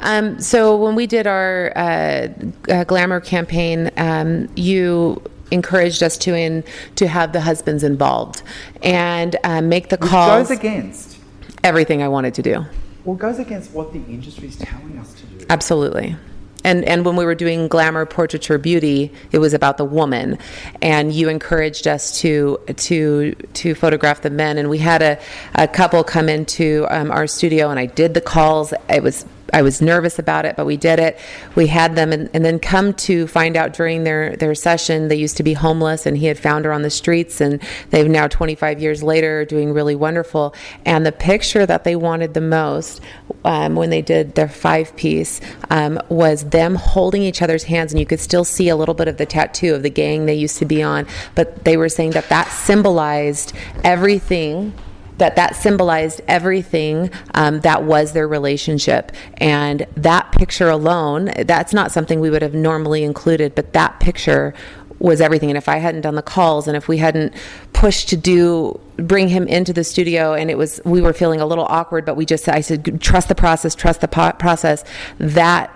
Um, so when we did our uh, uh, glamour campaign, um, you encouraged us to in to have the husbands involved and uh, make the calls. goes against, everything I wanted to do. well, goes against what the industry is telling us to do. Absolutely. And and when we were doing glamour portraiture beauty, it was about the woman, and you encouraged us to to to photograph the men. And we had a, a couple come into um, our studio, and I did the calls. It was I was nervous about it, but we did it. We had them, and, and then come to find out during their their session, they used to be homeless, and he had found her on the streets, and they've now 25 years later doing really wonderful. And the picture that they wanted the most um, when they did their five piece um, was them holding each other's hands, and you could still see a little bit of the tattoo of the gang they used to be on. But they were saying that that symbolized everything that that symbolized everything um, that was their relationship. And that picture alone that's not something we would have normally included but that picture was everything. And if i hadn't done the calls and if we hadn't pushed to do bring him into the studio and it was we were feeling a little awkward but we just i said trust the process trust the po- process that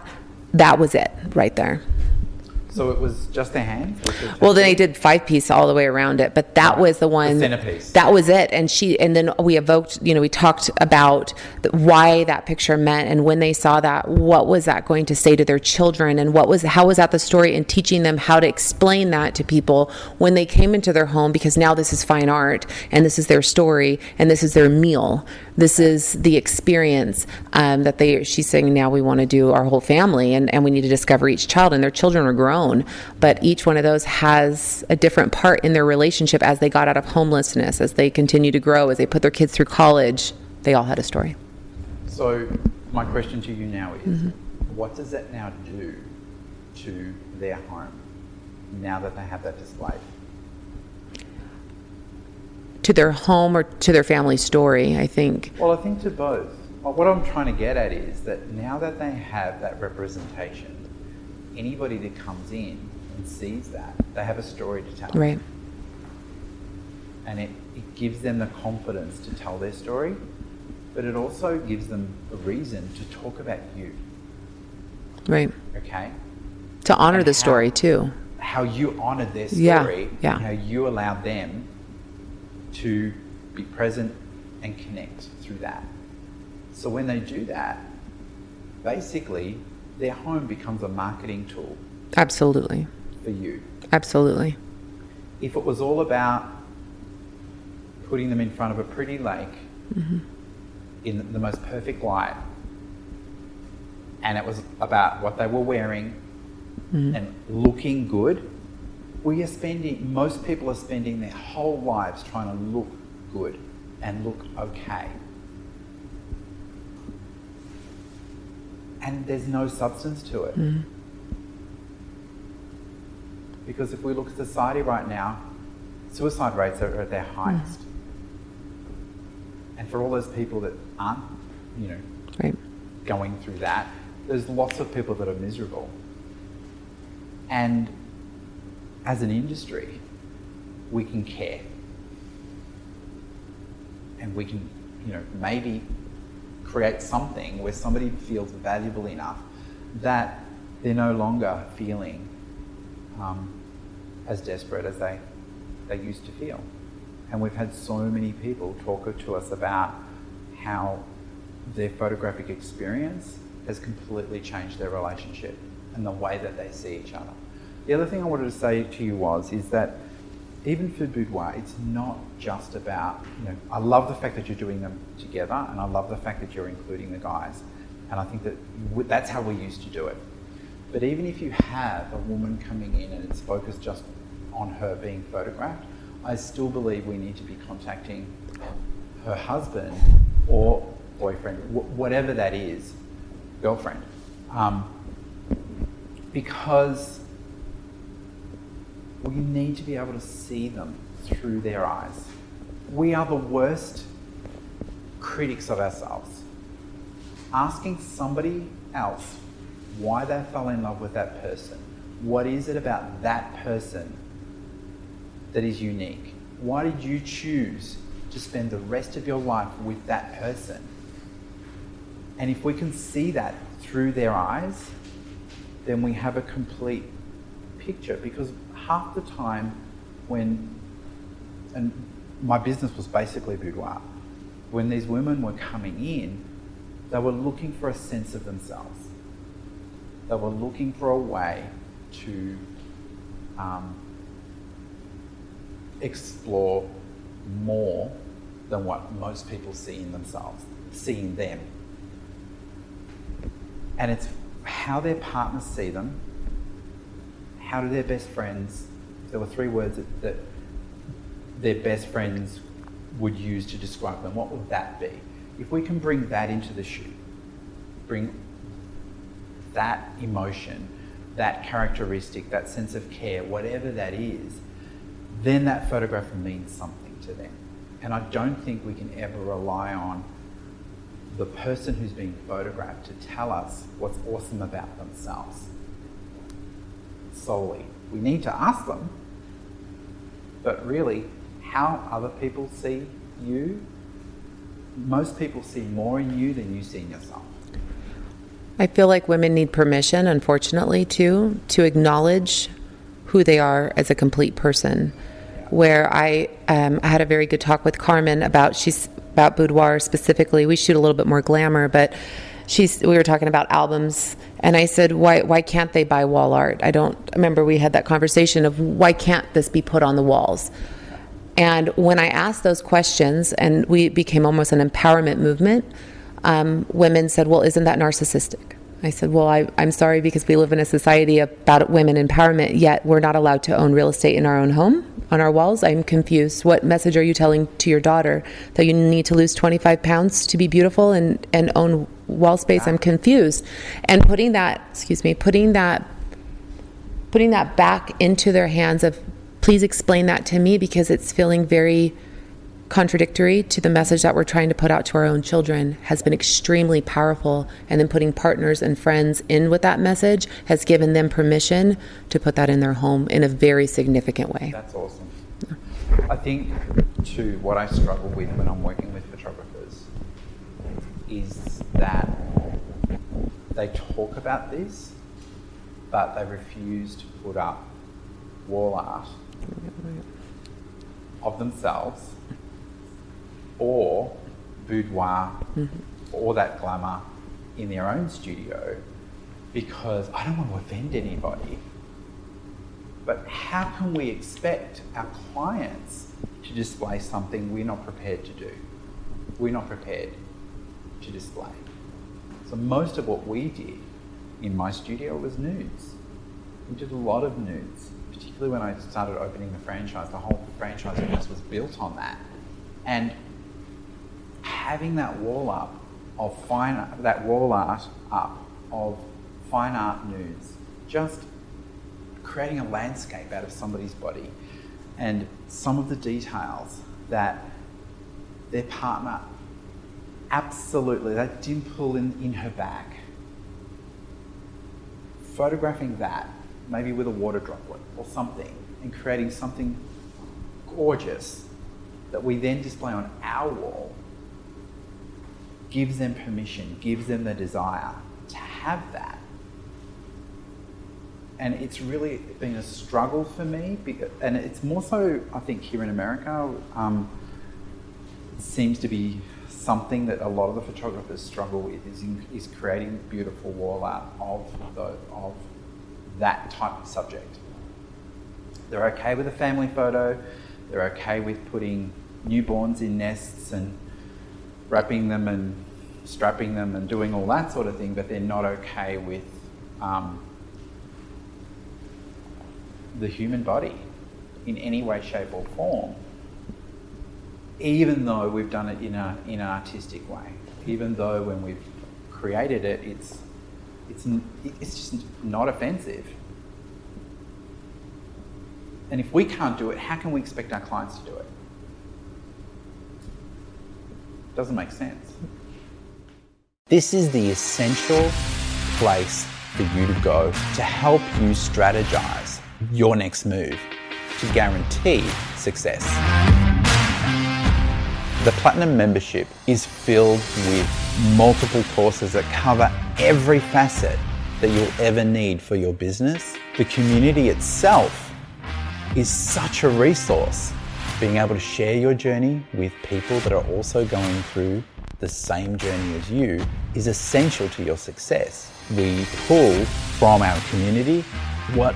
that was it right there So it was just their hands? Was it well, then they did five piece all the way around it, but that was the one. centerpiece. That was it, and she, and then we evoked. You know, we talked about why that picture meant, and when they saw that, what was that going to say to their children, and what was how was that the story, and teaching them how to explain that to people when they came into their home, because now this is fine art, and this is their story, and this is their meal. This is the experience um, that they. She's saying now we want to do our whole family, and, and we need to discover each child, and their children are grown, but each one of those has a different part in their relationship as they got out of homelessness, as they continue to grow, as they put their kids through college. They all had a story. So my question to you now is, Mm-hmm. what does that now do to their home now that they have that display? To their home or to their family story, I think. Well, I think to both. What I'm trying to get at is that now that they have that representation, anybody that comes in and sees that, they have a story to tell. Right. And it, it gives them the confidence to tell their story, but it also gives them a reason to talk about you, Right. okay? To honor And the how- story, too. How you honored their Yeah, story, yeah. and how you allowed them to be present and connect through that. So when they do that, basically their home becomes a marketing tool Absolutely. for you. Absolutely. If it was all about putting them in front of a pretty lake mm-hmm. in the most perfect light, and it was about what they were wearing mm-hmm. and looking good, we are spending, most people are spending their whole lives trying to look good and look okay. And there's no substance to it. Hmm. Because if we look at society right now, suicide rates are at their hmm. highest. And for all those people that aren't, you know, Right. going through that, there's lots of people that are miserable. And as an industry, we can care. And we can, you know, maybe create something where somebody feels valuable enough that they're no longer feeling um, as desperate as they, they used to feel. And we've had so many people talk to us about how their photographic experience has completely changed their relationship and the way that they see each other. The other thing I wanted to say to you was is that even for boudoir, it's not just about, you know, I love the fact that you're doing them together and I love the fact that you're including the guys. And I think that that's how we used to do it. But even if you have a woman coming in and it's focused just on her being photographed, I still believe we need to be contacting her husband or boyfriend, wh- whatever that is, girlfriend, um, because we need to be able to see them through their eyes. We are the worst critics of ourselves. Asking somebody else why they fell in love with that person, what is it about that person that is unique? Why did you choose to spend the rest of your life with that person? And if we can see that through their eyes, then we have a complete picture because half the time when and my business was basically boudoir. When these women were coming in they were looking for a sense of themselves. They were looking for a way to um, explore more than what most people see in themselves see in them. And it's how their partners see them how do their best friends, there were three words that, that their best friends would use to describe them, what would that be? If we can bring that into the shoot, bring that emotion, that characteristic, that sense of care, whatever that is, then that photograph means something to them. And I don't think we can ever rely on the person who's being photographed to tell us what's awesome about themselves solely. We need to ask them, but really, how other people see you, most people see more in you than you see in yourself. I feel like women need permission, unfortunately, too, to acknowledge who they are as a complete person. Where I, um, I had a very good talk with Carmen about she's about boudoir specifically. We shoot a little bit more glamour, but she's we were talking about albums and I said why why can't they buy wall art I don't remember we had that conversation of why can't this be put on the walls and when I asked those questions and we became almost an empowerment movement um, women said well isn't that narcissistic I said well I, I'm sorry because we live in a society about women empowerment yet we're not allowed to own real estate in our own home on our walls. I'm confused. What message are you telling to your daughter that you need to lose 25 pounds to be beautiful and, and own wall space? I'm confused. And putting that, excuse me, putting that putting that back into their hands of please explain that to me because it's feeling very contradictory to the message that we're trying to put out to our own children has been extremely powerful. And then putting partners and friends in with that message has given them permission to put that in their home in a very significant way. That's awesome. I think, too, what I struggle with when I'm working with photographers is that they talk about this, but they refuse to put up wall art of themselves or boudoir mm-hmm. or that glamour in their own studio because I don't want to offend anybody. But how can we expect our clients to display something we're not prepared to do? We're not prepared to display. So most of what we did in my studio was nudes. We did a lot of nudes, particularly when I started opening the franchise. The whole franchise business was built on that. And having that wall up of fine that wall art up of fine art nudes, just creating a landscape out of somebody's body, and some of the details that their partner absolutely that dimple in, in her back photographing that maybe with a water droplet or something and creating something gorgeous that we then display on our wall gives them permission, gives them the desire to have that. And it's really been a struggle for me, because, and it's more so, I think, here in America. Um, seems to be something that a lot of the photographers struggle with is, in, is creating beautiful wall art of, the, of that type of subject. They're okay with a family photo, they're okay with putting newborns in nests and wrapping them and strapping them and doing all that sort of thing, but they're not okay with um, the human body in any way, shape, or form, even though we've done it in, a, in an artistic way. Even though when we've created it, it's, it's, it's just not offensive. And if we can't do it, how can we expect our clients to do it? Doesn't make sense. This is the essential place for you to go to help you strategize your next move to guarantee success. The Platinum membership is filled with multiple courses that cover every facet that you'll ever need for your business. The community itself is such a resource. Being able to share your journey with people that are also going through the same journey as you is essential to your success. We pull from our community what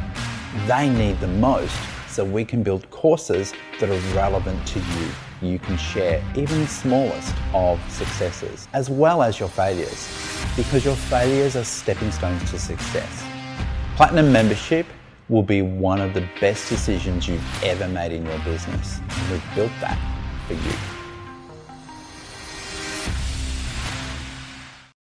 they need the most so we can build courses that are relevant to you. You can share even the smallest of successes as well as your failures because your failures are stepping stones to success. Platinum membership will be one of the best decisions you've ever made in your business. We've built that for you.